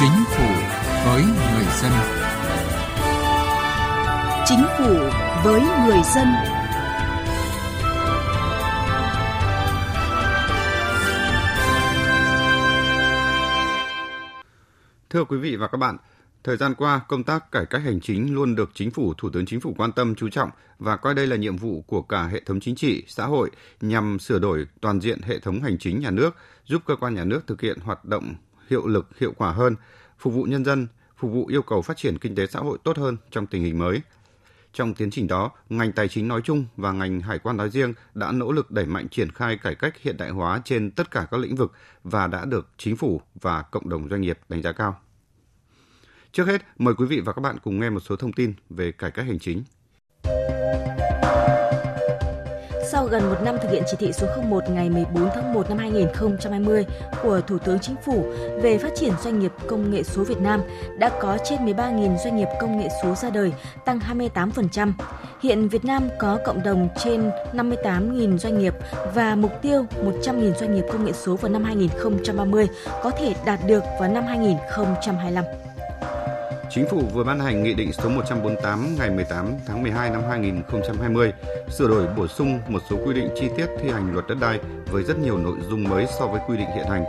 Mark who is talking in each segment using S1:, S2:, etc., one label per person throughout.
S1: Chính phủ với người dân.
S2: Chính phủ với người dân.
S3: Thưa quý vị và các bạn, thời gian qua, công tác cải cách hành chính luôn được chính phủ, thủ tướng chính phủ quan tâm chú trọng và coi đây là nhiệm vụ của cả hệ thống chính trị, xã hội nhằm sửa đổi toàn diện hệ thống hành chính nhà nước, giúp cơ quan nhà nước thực hiện hoạt động hiệu lực, hiệu quả hơn, phục vụ nhân dân, phục vụ yêu cầu phát triển kinh tế xã hội tốt hơn trong tình hình mới. Trong tiến trình đó, ngành tài chính nói chung và ngành hải quan nói riêng đã nỗ lực đẩy mạnh triển khai cải cách hiện đại hóa trên tất cả các lĩnh vực và đã được chính phủ và cộng đồng doanh nghiệp đánh giá cao. Trước hết, mời quý vị và các bạn cùng nghe một số thông tin về cải cách hành chính.
S2: Sau gần một năm thực hiện chỉ thị số 01 ngày 14 tháng 1 năm 2020 của Thủ tướng Chính phủ về phát triển doanh nghiệp công nghệ số Việt Nam, đã có trên 13.000 doanh nghiệp công nghệ số ra đời, tăng 28%. Hiện Việt Nam có cộng đồng trên 58.000 doanh nghiệp và mục tiêu 100.000 doanh nghiệp công nghệ số vào năm 2030 có thể đạt được vào năm 2025.
S3: Chính phủ vừa ban hành Nghị định số 148 ngày 18 tháng 12 năm 2020 sửa đổi bổ sung một số quy định chi tiết thi hành luật đất đai với rất nhiều nội dung mới so với quy định hiện hành.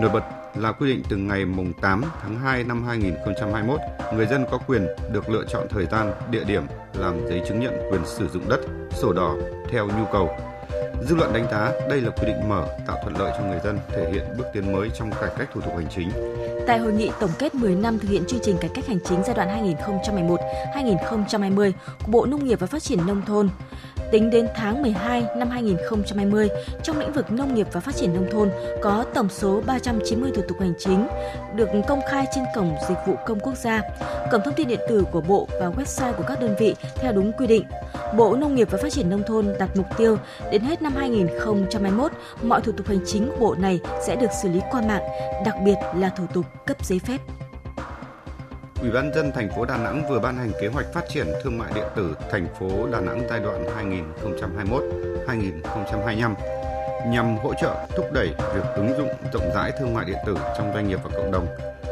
S3: Nổi bật là quy định từ ngày mùng 8 tháng 2 năm 2021, người dân có quyền được lựa chọn thời gian, địa điểm làm giấy chứng nhận quyền sử dụng đất, sổ đỏ theo nhu cầu. Dư luận đánh giá đây là quy định mở tạo thuận lợi cho người dân, thể hiện bước tiến mới trong cải cách thủ tục hành chính.
S2: Tại hội nghị tổng kết 10 năm thực hiện chương trình cải cách hành chính giai đoạn 2011-2020 của Bộ Nông nghiệp và Phát triển Nông thôn, Tính đến tháng 12 năm 2020, trong lĩnh vực nông nghiệp và phát triển nông thôn có tổng số 390 thủ tục hành chính được công khai trên cổng dịch vụ công quốc gia, cổng thông tin điện tử của Bộ và website của các đơn vị theo đúng quy định. Bộ Nông nghiệp và Phát triển nông thôn đặt mục tiêu đến hết năm 2021, mọi thủ tục hành chính của bộ này sẽ được xử lý qua mạng, đặc biệt là thủ tục cấp giấy phép.
S3: Ủy ban dân thành phố Đà Nẵng vừa ban hành kế hoạch phát triển thương mại điện tử thành phố Đà Nẵng giai đoạn 2021-2025 nhằm hỗ trợ thúc đẩy việc ứng dụng rộng rãi thương mại điện tử trong doanh nghiệp và cộng đồng,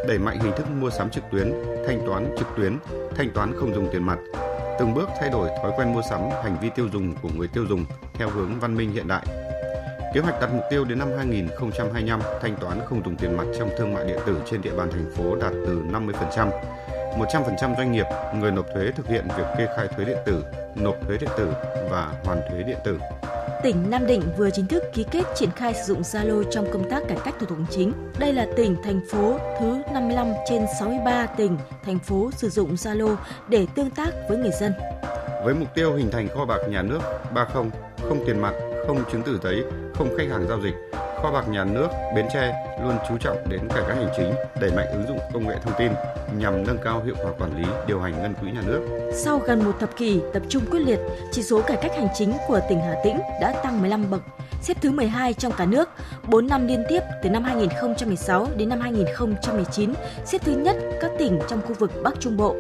S3: đẩy mạnh hình thức mua sắm trực tuyến, thanh toán trực tuyến, thanh toán không dùng tiền mặt, từng bước thay đổi thói quen mua sắm, hành vi tiêu dùng của người tiêu dùng theo hướng văn minh hiện đại. Kế hoạch đặt mục tiêu đến năm 2025 thanh toán không dùng tiền mặt trong thương mại điện tử trên địa bàn thành phố đạt từ 50%. 100% doanh nghiệp, người nộp thuế thực hiện việc kê khai thuế điện tử, nộp thuế điện tử và hoàn thuế điện tử.
S2: Tỉnh Nam Định vừa chính thức ký kết triển khai sử dụng Zalo trong công tác cải cách thủ tục hành chính. Đây là tỉnh, thành phố thứ 55 trên 63 tỉnh, thành phố sử dụng Zalo để tương tác với người dân.
S3: Với mục tiêu hình thành kho bạc nhà nước 30, không tiền mặt, không chứng tử giấy, không khách hàng giao dịch, kho bạc nhà nước Bến Tre luôn chú trọng đến cải cách hành chính, đẩy mạnh ứng dụng công nghệ thông tin nhằm nâng cao hiệu quả quản lý, điều hành ngân quỹ nhà nước.
S2: Sau gần một thập kỷ tập trung quyết liệt, chỉ số cải cách hành chính của tỉnh Hà Tĩnh đã tăng 15 bậc, xếp thứ 12 trong cả nước, 4 năm liên tiếp từ năm 2016 đến năm 2019, xếp thứ nhất các tỉnh trong khu vực Bắc Trung Bộ.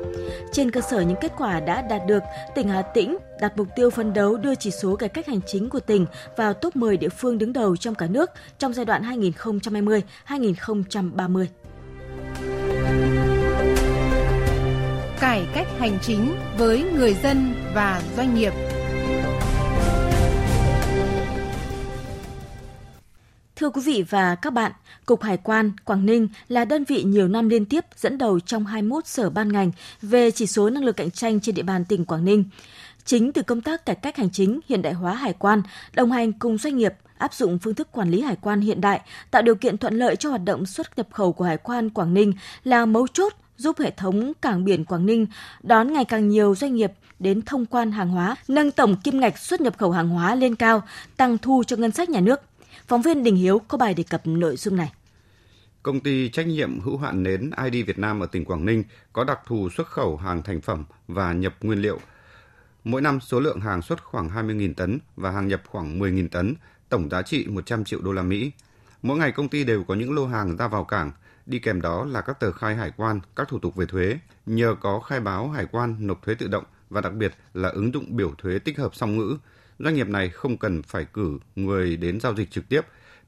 S2: Trên cơ sở những kết quả đã đạt được, tỉnh Hà Tĩnh đặt mục tiêu phấn đấu đưa chỉ số cải cách hành chính của tỉnh vào top 10 địa phương đứng đầu trong cả nước trong giai đoạn 2020-2030.
S4: Cải cách hành chính với người dân và doanh nghiệp.
S2: Thưa quý vị và các bạn, Cục Hải quan Quảng Ninh là đơn vị nhiều năm liên tiếp dẫn đầu trong 21 sở ban ngành về chỉ số năng lực cạnh tranh trên địa bàn tỉnh Quảng Ninh. Chính từ công tác cải cách hành chính, hiện đại hóa hải quan, đồng hành cùng doanh nghiệp, áp dụng phương thức quản lý hải quan hiện đại, tạo điều kiện thuận lợi cho hoạt động xuất nhập khẩu của Hải quan Quảng Ninh là mấu chốt giúp hệ thống cảng biển Quảng Ninh đón ngày càng nhiều doanh nghiệp đến thông quan hàng hóa, nâng tổng kim ngạch xuất nhập khẩu hàng hóa lên cao, tăng thu cho ngân sách nhà nước. Phóng viên Đình Hiếu có bài đề cập nội dung này.
S3: Công ty trách nhiệm hữu hạn nến ID Việt Nam ở tỉnh Quảng Ninh có đặc thù xuất khẩu hàng thành phẩm và nhập nguyên liệu. Mỗi năm số lượng hàng xuất khoảng 20.000 tấn và hàng nhập khoảng 10.000 tấn, tổng giá trị 100 triệu đô la Mỹ. Mỗi ngày công ty đều có những lô hàng ra vào cảng, đi kèm đó là các tờ khai hải quan, các thủ tục về thuế. Nhờ có khai báo hải quan nộp thuế tự động và đặc biệt là ứng dụng biểu thuế tích hợp song ngữ, doanh nghiệp này không cần phải cử người đến giao dịch trực tiếp,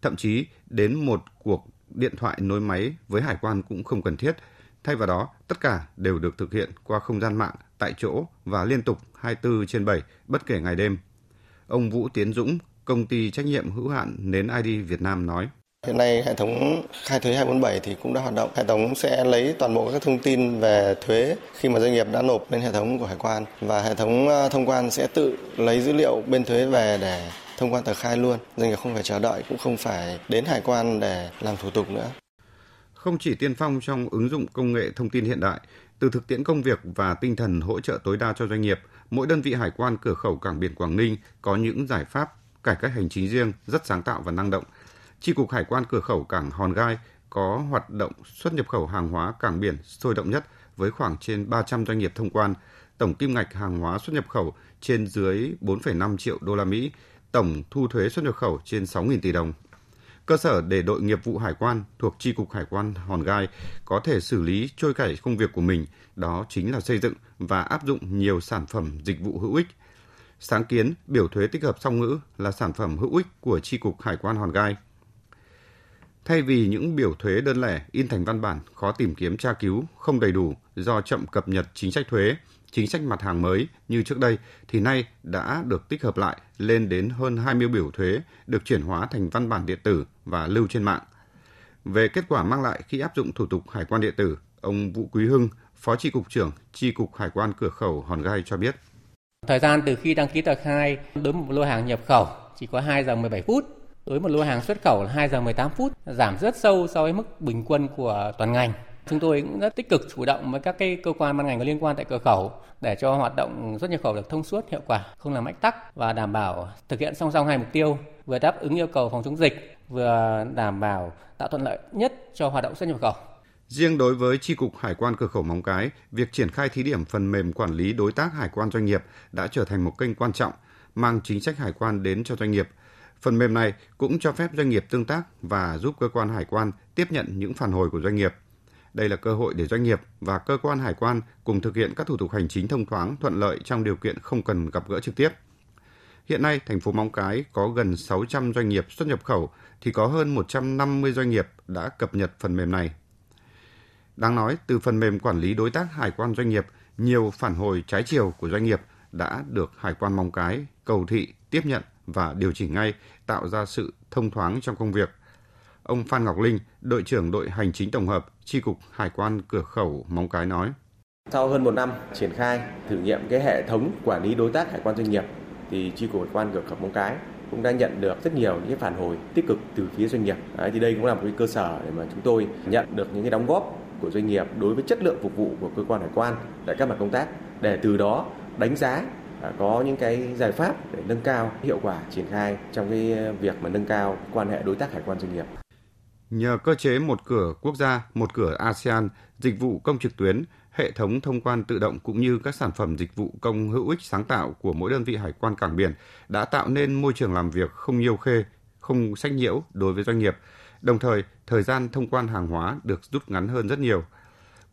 S3: thậm chí đến một cuộc điện thoại nối máy với hải quan cũng không cần thiết. Thay vào đó, tất cả đều được thực hiện qua không gian mạng tại chỗ và liên tục 24 trên 7 bất kể ngày đêm. Ông Vũ Tiến Dũng, công ty trách nhiệm hữu hạn Nến ID Việt Nam nói.
S5: Hiện nay hệ thống khai thuế 247 thì cũng đã hoạt động. Hệ thống sẽ lấy toàn bộ các thông tin về thuế khi mà doanh nghiệp đã nộp lên hệ thống của hải quan và hệ thống ờ, thông quan sẽ tự lấy dữ liệu bên thuế về để thông quan tờ khai luôn. Doanh nghiệp không phải chờ đợi cũng không phải đến hải quan để làm thủ tục nữa.
S3: Không chỉ tiên phong trong ứng dụng công nghệ thông tin hiện đại, từ thực tiễn công việc và tinh thần hỗ trợ tối đa cho doanh nghiệp, mỗi đơn vị hải quan cửa khẩu cảng biển Quảng Ninh có những giải pháp cải cách hành chính riêng rất sáng tạo và năng động. Chi cục Hải quan cửa khẩu cảng Hòn Gai có hoạt động xuất nhập khẩu hàng hóa cảng biển sôi động nhất với khoảng trên 300 doanh nghiệp thông quan, tổng kim ngạch hàng hóa xuất nhập khẩu trên dưới 4,5 triệu đô la Mỹ, tổng thu thuế xuất nhập khẩu trên 6.000 tỷ đồng. Cơ sở để đội nghiệp vụ hải quan thuộc Chi cục Hải quan Hòn Gai có thể xử lý trôi chảy công việc của mình, đó chính là xây dựng và áp dụng nhiều sản phẩm dịch vụ hữu ích. Sáng kiến biểu thuế tích hợp song ngữ là sản phẩm hữu ích của Chi cục Hải quan Hòn Gai. Thay vì những biểu thuế đơn lẻ in thành văn bản khó tìm kiếm tra cứu, không đầy đủ do chậm cập nhật chính sách thuế, chính sách mặt hàng mới như trước đây thì nay đã được tích hợp lại lên đến hơn 20 biểu thuế được chuyển hóa thành văn bản điện tử và lưu trên mạng. Về kết quả mang lại khi áp dụng thủ tục hải quan điện tử, ông Vũ Quý Hưng, Phó Tri Cục trưởng Tri Cục Hải quan Cửa khẩu Hòn Gai cho biết.
S6: Thời gian từ khi đăng ký tờ khai đối một lô hàng nhập khẩu chỉ có 2 giờ 17 phút, đối một lô hàng xuất khẩu là 2 giờ 18 phút, giảm rất sâu so với mức bình quân của toàn ngành. Chúng tôi cũng rất tích cực chủ động với các cái cơ quan ban ngành có liên quan tại cửa khẩu để cho hoạt động xuất nhập khẩu được thông suốt hiệu quả, không làm ách tắc và đảm bảo thực hiện song song hai mục tiêu, vừa đáp ứng yêu cầu phòng chống dịch, vừa đảm bảo tạo thuận lợi nhất cho hoạt động xuất nhập khẩu.
S3: Riêng đối với Tri cục Hải quan cửa khẩu Móng Cái, việc triển khai thí điểm phần mềm quản lý đối tác hải quan doanh nghiệp đã trở thành một kênh quan trọng, mang chính sách hải quan đến cho doanh nghiệp. Phần mềm này cũng cho phép doanh nghiệp tương tác và giúp cơ quan hải quan tiếp nhận những phản hồi của doanh nghiệp. Đây là cơ hội để doanh nghiệp và cơ quan hải quan cùng thực hiện các thủ tục hành chính thông thoáng, thuận lợi trong điều kiện không cần gặp gỡ trực tiếp. Hiện nay, thành phố Móng Cái có gần 600 doanh nghiệp xuất nhập khẩu thì có hơn 150 doanh nghiệp đã cập nhật phần mềm này. Đáng nói, từ phần mềm quản lý đối tác hải quan doanh nghiệp, nhiều phản hồi trái chiều của doanh nghiệp đã được Hải quan Móng Cái cầu thị tiếp nhận và điều chỉnh ngay, tạo ra sự thông thoáng trong công việc. Ông Phan Ngọc Linh, đội trưởng đội hành chính tổng hợp, Tri cục Hải quan cửa khẩu Móng Cái nói.
S7: Sau hơn một năm triển khai thử nghiệm cái hệ thống quản lý đối tác hải quan doanh nghiệp thì Tri cục Hải quan cửa khẩu Móng Cái cũng đã nhận được rất nhiều những cái phản hồi tích cực từ phía doanh nghiệp. Đấy, thì đây cũng là một cái cơ sở để mà chúng tôi nhận được những cái đóng góp của doanh nghiệp đối với chất lượng phục vụ của cơ quan hải quan tại các mặt công tác để từ đó đánh giá À, có những cái giải pháp để nâng cao hiệu quả triển khai trong cái à, việc mà nâng cao quan hệ đối tác hải quan doanh nghiệp.
S3: Nhờ cơ chế một cửa quốc gia, một cửa ASEAN, dịch vụ công trực tuyến, hệ thống thông quan tự động cũng như các sản phẩm dịch vụ công hữu ích sáng tạo của mỗi đơn vị hải quan cảng biển đã tạo nên môi trường làm việc không nhiều khê, không sách nhiễu đối với doanh nghiệp. Đồng thời, thời gian thông quan hàng hóa được rút ngắn hơn rất nhiều.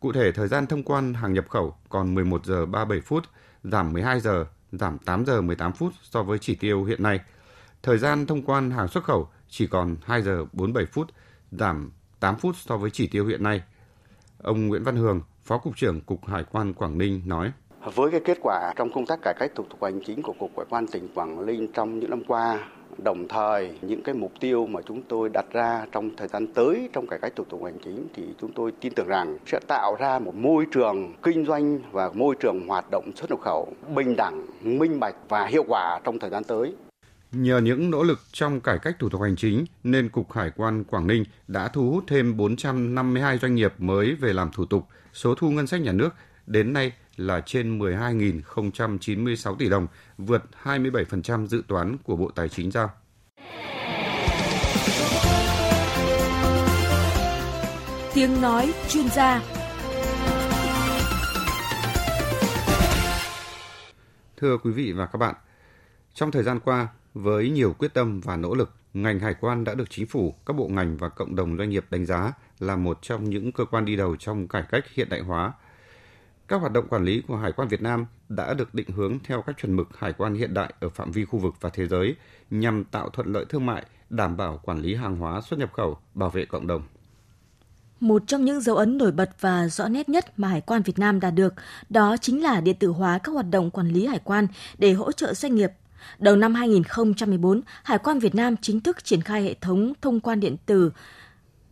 S3: Cụ thể, thời gian thông quan hàng nhập khẩu còn 11 giờ 37 phút, giảm 12 giờ, giảm 8 giờ 18 phút so với chỉ tiêu hiện nay. Thời gian thông quan hàng xuất khẩu chỉ còn 2 giờ 47 phút, giảm 8 phút so với chỉ tiêu hiện nay. Ông Nguyễn Văn Hường, Phó Cục trưởng Cục Hải quan Quảng Ninh nói.
S8: Với cái kết quả trong công tác cải cách thủ tục hành chính của Cục Hải quan tỉnh Quảng Ninh trong những năm qua, đồng thời những cái mục tiêu mà chúng tôi đặt ra trong thời gian tới trong cải cách thủ tục hành chính thì chúng tôi tin tưởng rằng sẽ tạo ra một môi trường kinh doanh và môi trường hoạt động xuất nhập khẩu bình đẳng, minh bạch và hiệu quả trong thời gian tới.
S3: Nhờ những nỗ lực trong cải cách thủ tục hành chính nên Cục Hải quan Quảng Ninh đã thu hút thêm 452 doanh nghiệp mới về làm thủ tục. Số thu ngân sách nhà nước đến nay là trên 12.096 tỷ đồng, vượt 27% dự toán của Bộ Tài chính giao.
S2: Tiếng nói chuyên gia
S3: Thưa quý vị và các bạn, trong thời gian qua, với nhiều quyết tâm và nỗ lực, ngành hải quan đã được chính phủ, các bộ ngành và cộng đồng doanh nghiệp đánh giá là một trong những cơ quan đi đầu trong cải cách hiện đại hóa. Các hoạt động quản lý của Hải quan Việt Nam đã được định hướng theo các chuẩn mực hải quan hiện đại ở phạm vi khu vực và thế giới nhằm tạo thuận lợi thương mại, đảm bảo quản lý hàng hóa xuất nhập khẩu, bảo vệ cộng đồng.
S2: Một trong những dấu ấn nổi bật và rõ nét nhất mà Hải quan Việt Nam đạt được đó chính là điện tử hóa các hoạt động quản lý hải quan để hỗ trợ doanh nghiệp. Đầu năm 2014, Hải quan Việt Nam chính thức triển khai hệ thống thông quan điện tử.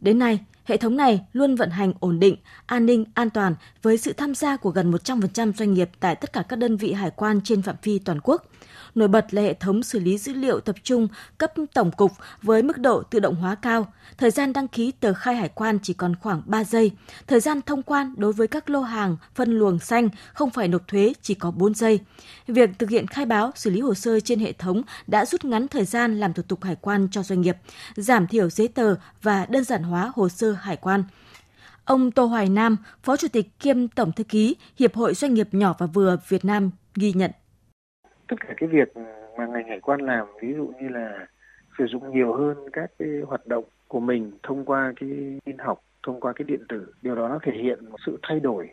S2: Đến nay, hệ thống này luôn vận hành ổn định, an ninh, an toàn với sự tham gia của gần 100% doanh nghiệp tại tất cả các đơn vị hải quan trên phạm vi toàn quốc – Nổi bật là hệ thống xử lý dữ liệu tập trung cấp tổng cục với mức độ tự động hóa cao. Thời gian đăng ký tờ khai hải quan chỉ còn khoảng 3 giây. Thời gian thông quan đối với các lô hàng phân luồng xanh không phải nộp thuế chỉ có 4 giây. Việc thực hiện khai báo, xử lý hồ sơ trên hệ thống đã rút ngắn thời gian làm thủ tục hải quan cho doanh nghiệp, giảm thiểu giấy tờ và đơn giản hóa hồ sơ hải quan. Ông Tô Hoài Nam, Phó Chủ tịch kiêm Tổng Thư ký Hiệp hội Doanh nghiệp nhỏ và vừa Việt Nam ghi nhận
S9: tất cả cái việc mà ngành hải quan làm, ví dụ như là sử dụng nhiều hơn các cái hoạt động của mình thông qua cái tin học, thông qua cái điện tử, điều đó nó thể hiện một sự thay đổi.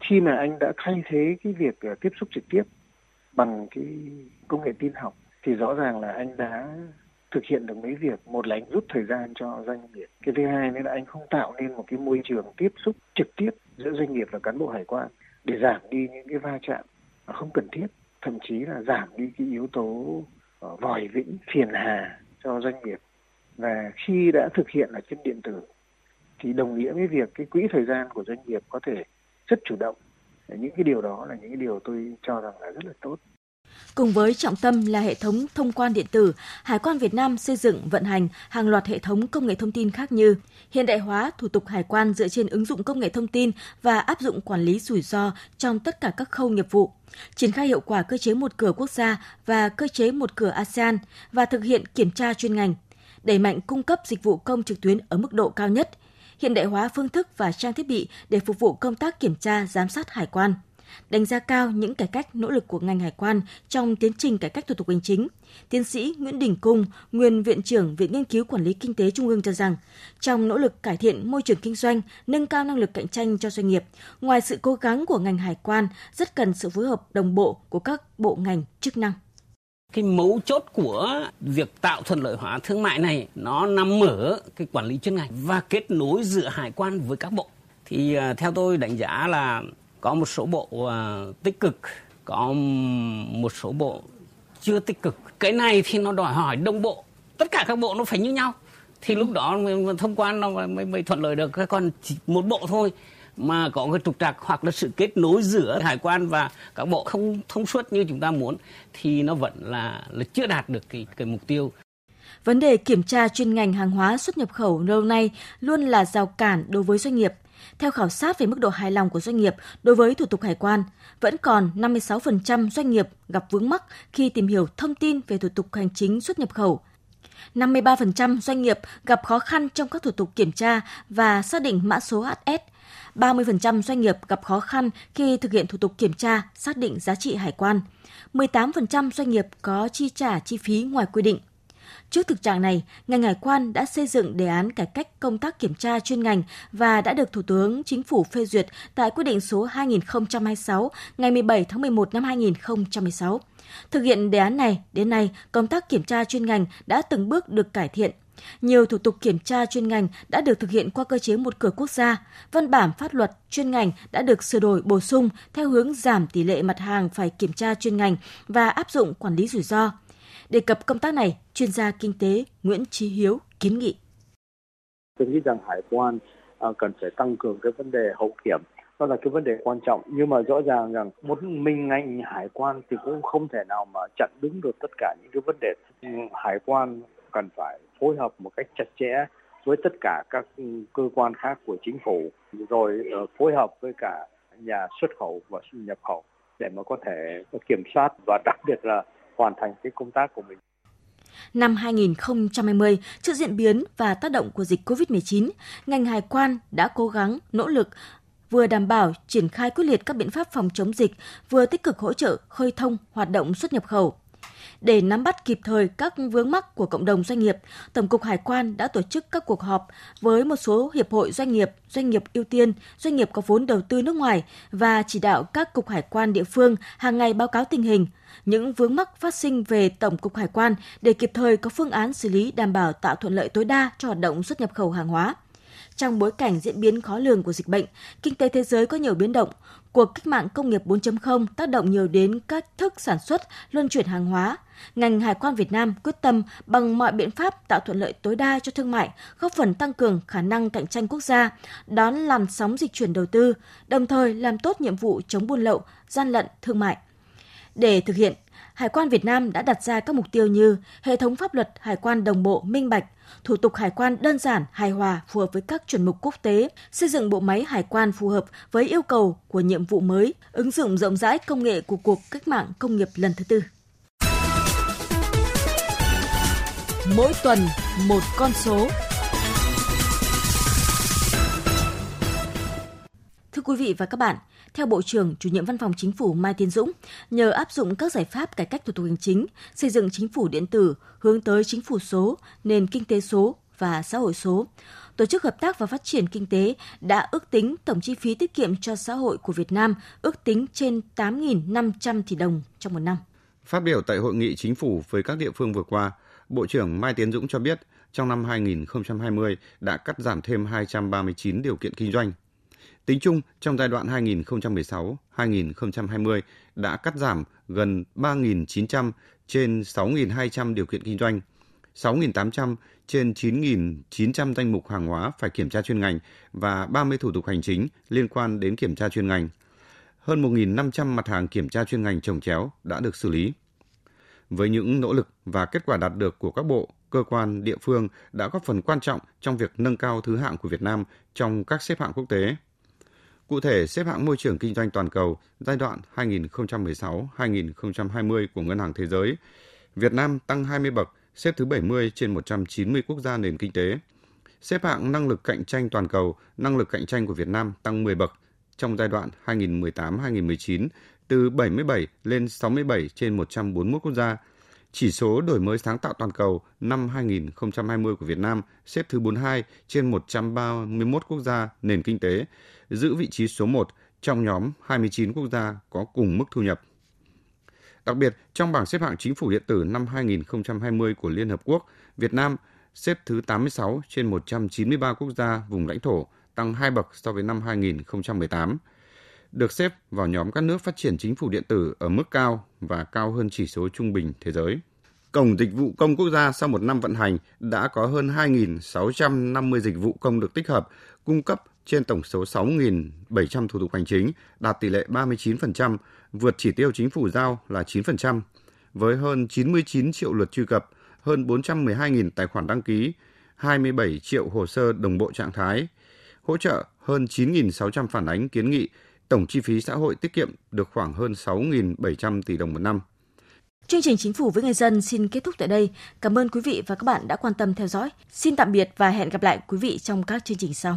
S9: Khi mà anh đã thay thế cái việc ờ, tiếp xúc trực tiếp bằng cái công nghệ tin học, thì rõ ràng là anh đã thực hiện được mấy việc. Một là anh rút thời gian cho doanh nghiệp, cái thứ hai nữa là anh không tạo nên một cái môi trường tiếp xúc trực tiếp giữa doanh nghiệp và cán bộ hải quan để giảm đi những cái va chạm không cần thiết thậm chí là giảm đi cái yếu tố ờ, vòi vĩnh, phiền hà cho doanh nghiệp. Và khi đã thực hiện là trên điện tử, thì đồng nghĩa với việc cái quỹ thời gian của doanh nghiệp có thể rất chủ động. Những cái điều đó là những cái điều tôi cho rằng là rất là tốt.
S2: Cùng với trọng tâm là hệ thống thông quan điện tử, Hải quan Việt Nam xây dựng vận hành hàng loạt hệ thống công nghệ thông tin khác như hiện đại hóa thủ tục hải quan dựa trên ứng dụng công nghệ thông tin và áp dụng quản lý rủi ro trong tất cả các khâu nghiệp vụ, triển khai hiệu quả cơ chế một cửa quốc gia và cơ chế một cửa ASEAN và thực hiện kiểm tra chuyên ngành, đẩy mạnh cung cấp dịch vụ công trực tuyến ở mức độ cao nhất, hiện đại hóa phương thức và trang thiết bị để phục vụ công tác kiểm tra giám sát hải quan đánh giá cao những cải cách nỗ lực của ngành hải quan trong tiến trình cải cách thủ tục hành chính. Tiến sĩ Nguyễn Đình Cung, nguyên viện trưởng Viện Nghiên cứu Quản lý Kinh tế Trung ương cho rằng, trong nỗ lực cải thiện môi trường kinh doanh, nâng cao năng lực cạnh tranh cho doanh nghiệp, ngoài sự cố gắng của ngành hải quan, rất cần sự phối hợp đồng bộ của các bộ ngành chức năng
S10: cái mấu chốt của việc tạo thuận lợi hóa thương mại này nó nằm ở cái quản lý chuyên ngành và kết nối giữa hải quan với các bộ thì à, theo tôi đánh giá là có một số bộ uh, tích cực có một số bộ chưa tích cực. Cái này thì nó đòi hỏi đồng bộ. Tất cả các bộ nó phải như nhau. Thì lúc đó thông quan nó mới, mới thuận lợi được. Còn chỉ một bộ thôi mà có cái trục trặc hoặc là sự kết nối giữa hải quan và các bộ không thông suốt như chúng ta muốn thì nó vẫn là là chưa đạt được cái cái mục tiêu.
S2: Vấn đề kiểm tra chuyên ngành hàng hóa xuất nhập khẩu lâu nay luôn là rào cản đối với doanh nghiệp. Theo khảo sát về mức độ hài lòng của doanh nghiệp đối với thủ tục hải quan, vẫn còn 56% doanh nghiệp gặp vướng mắc khi tìm hiểu thông tin về thủ tục hành chính xuất nhập khẩu. 53% doanh nghiệp gặp khó khăn trong các thủ tục kiểm tra và xác định mã số HS. 30% doanh nghiệp gặp khó khăn khi thực hiện thủ tục kiểm tra, xác định giá trị hải quan. 18% doanh nghiệp có chi trả chi phí ngoài quy định. Trước thực trạng này, ngành hải quan đã xây dựng đề án cải cách công tác kiểm tra chuyên ngành và đã được Thủ tướng Chính phủ phê duyệt tại quyết định số 2026 ngày 17 tháng 11 năm 2016. Thực hiện đề án này, đến nay, công tác kiểm tra chuyên ngành đã từng bước được cải thiện. Nhiều thủ tục kiểm tra chuyên ngành đã được thực hiện qua cơ chế một cửa quốc gia. Văn bản pháp luật chuyên ngành đã được sửa đổi bổ sung theo hướng giảm tỷ lệ mặt hàng phải kiểm tra chuyên ngành và áp dụng quản lý rủi ro. Đề cập công tác này, chuyên gia kinh tế Nguyễn Chí Hiếu kiến nghị.
S11: Tôi nghĩ rằng hải quan à, cần phải tăng cường cái vấn đề hậu kiểm. Đó là cái vấn đề quan trọng. Nhưng mà rõ ràng rằng một mình ngành hải quan thì cũng không thể nào mà chặn đứng được tất cả những cái vấn đề. Hải quan cần phải phối hợp một cách chặt chẽ với tất cả các cơ quan khác của chính phủ rồi ờ, phối hợp với cả nhà xuất khẩu và nhập khẩu để mà có thể kiểm soát. Và đặc biệt là hoàn thành cái công tác của mình.
S2: Năm 2020, trước diễn biến và tác động của dịch COVID-19, ngành hải quan đã cố gắng, nỗ lực vừa đảm bảo triển khai quyết liệt các biện pháp phòng chống dịch, vừa tích cực hỗ trợ khơi thông hoạt động xuất nhập khẩu. Để nắm bắt kịp thời các vướng mắc của cộng đồng doanh nghiệp, Tổng cục Hải quan đã tổ chức các cuộc họp với một số hiệp hội doanh nghiệp, doanh nghiệp ưu tiên, doanh nghiệp có vốn đầu tư nước ngoài và chỉ đạo các cục hải quan địa phương hàng ngày báo cáo tình hình, những vướng mắc phát sinh về Tổng cục Hải quan để kịp thời có phương án xử lý đảm bảo tạo thuận lợi tối đa cho hoạt động xuất nhập khẩu hàng hóa trong bối cảnh diễn biến khó lường của dịch bệnh, kinh tế thế giới có nhiều biến động, cuộc cách mạng công nghiệp 4.0 tác động nhiều đến các thức sản xuất, luân chuyển hàng hóa. Ngành Hải quan Việt Nam quyết tâm bằng mọi biện pháp tạo thuận lợi tối đa cho thương mại, góp phần tăng cường khả năng cạnh tranh quốc gia, đón làn sóng dịch chuyển đầu tư, đồng thời làm tốt nhiệm vụ chống buôn lậu, gian lận thương mại. Để thực hiện, Hải quan Việt Nam đã đặt ra các mục tiêu như hệ thống pháp luật hải quan đồng bộ, minh bạch, thủ tục hải quan đơn giản, hài hòa, phù hợp với các chuẩn mực quốc tế, xây dựng bộ máy hải quan phù hợp với yêu cầu của nhiệm vụ mới, ứng dụng rộng rãi công nghệ của cuộc cách mạng công nghiệp lần thứ tư. Mỗi tuần một con số. Thưa quý vị và các bạn, theo Bộ trưởng, chủ nhiệm Văn phòng Chính phủ Mai Tiến Dũng, nhờ áp dụng các giải pháp cải cách thủ tục hành chính, xây dựng chính phủ điện tử, hướng tới chính phủ số, nền kinh tế số và xã hội số, Tổ chức Hợp tác và Phát triển Kinh tế đã ước tính tổng chi phí tiết kiệm cho xã hội của Việt Nam ước tính trên 8.500 tỷ đồng trong một năm.
S3: Phát biểu tại hội nghị chính phủ với các địa phương vừa qua, Bộ trưởng Mai Tiến Dũng cho biết trong năm 2020 đã cắt giảm thêm 239 điều kiện kinh doanh, Tính chung, trong giai đoạn 2016-2020 đã cắt giảm gần 3.900 trên 6.200 điều kiện kinh doanh, 6.800 trên 9.900 danh mục hàng hóa phải kiểm tra chuyên ngành và 30 thủ tục hành chính liên quan đến kiểm tra chuyên ngành. Hơn 1.500 mặt hàng kiểm tra chuyên ngành trồng chéo đã được xử lý. Với những nỗ lực và kết quả đạt được của các bộ, cơ quan, địa phương đã góp phần quan trọng trong việc nâng cao thứ hạng của Việt Nam trong các xếp hạng quốc tế. Cụ thể, xếp hạng môi trường kinh doanh toàn cầu giai đoạn 2016-2020 của Ngân hàng Thế giới, Việt Nam tăng 20 bậc, xếp thứ 70 trên 190 quốc gia nền kinh tế. Xếp hạng năng lực cạnh tranh toàn cầu, năng lực cạnh tranh của Việt Nam tăng 10 bậc trong giai đoạn 2018-2019 từ 77 lên 67 trên 141 quốc gia. Chỉ số đổi mới sáng tạo toàn cầu năm 2020 của Việt Nam xếp thứ 42 trên 131 quốc gia nền kinh tế, giữ vị trí số 1 trong nhóm 29 quốc gia có cùng mức thu nhập. Đặc biệt, trong bảng xếp hạng chính phủ điện tử năm 2020 của Liên Hợp Quốc, Việt Nam xếp thứ 86 trên 193 quốc gia vùng lãnh thổ, tăng 2 bậc so với năm 2018. Được xếp vào nhóm các nước phát triển chính phủ điện tử ở mức cao và cao hơn chỉ số trung bình thế giới. Cổng Dịch vụ Công Quốc gia sau một năm vận hành đã có hơn 2.650 dịch vụ công được tích hợp, cung cấp trên tổng số 6.700 thủ tục hành chính, đạt tỷ lệ 39%, vượt chỉ tiêu chính phủ giao là 9%, với hơn 99 triệu lượt truy cập, hơn 412.000 tài khoản đăng ký, 27 triệu hồ sơ đồng bộ trạng thái, hỗ trợ hơn 9.600 phản ánh kiến nghị, tổng chi phí xã hội tiết kiệm được khoảng hơn 6.700 tỷ đồng một năm.
S2: Chương trình Chính phủ với người dân xin kết thúc tại đây. Cảm ơn quý vị và các bạn đã quan tâm theo dõi. Xin tạm biệt và hẹn gặp lại quý vị trong các chương trình sau.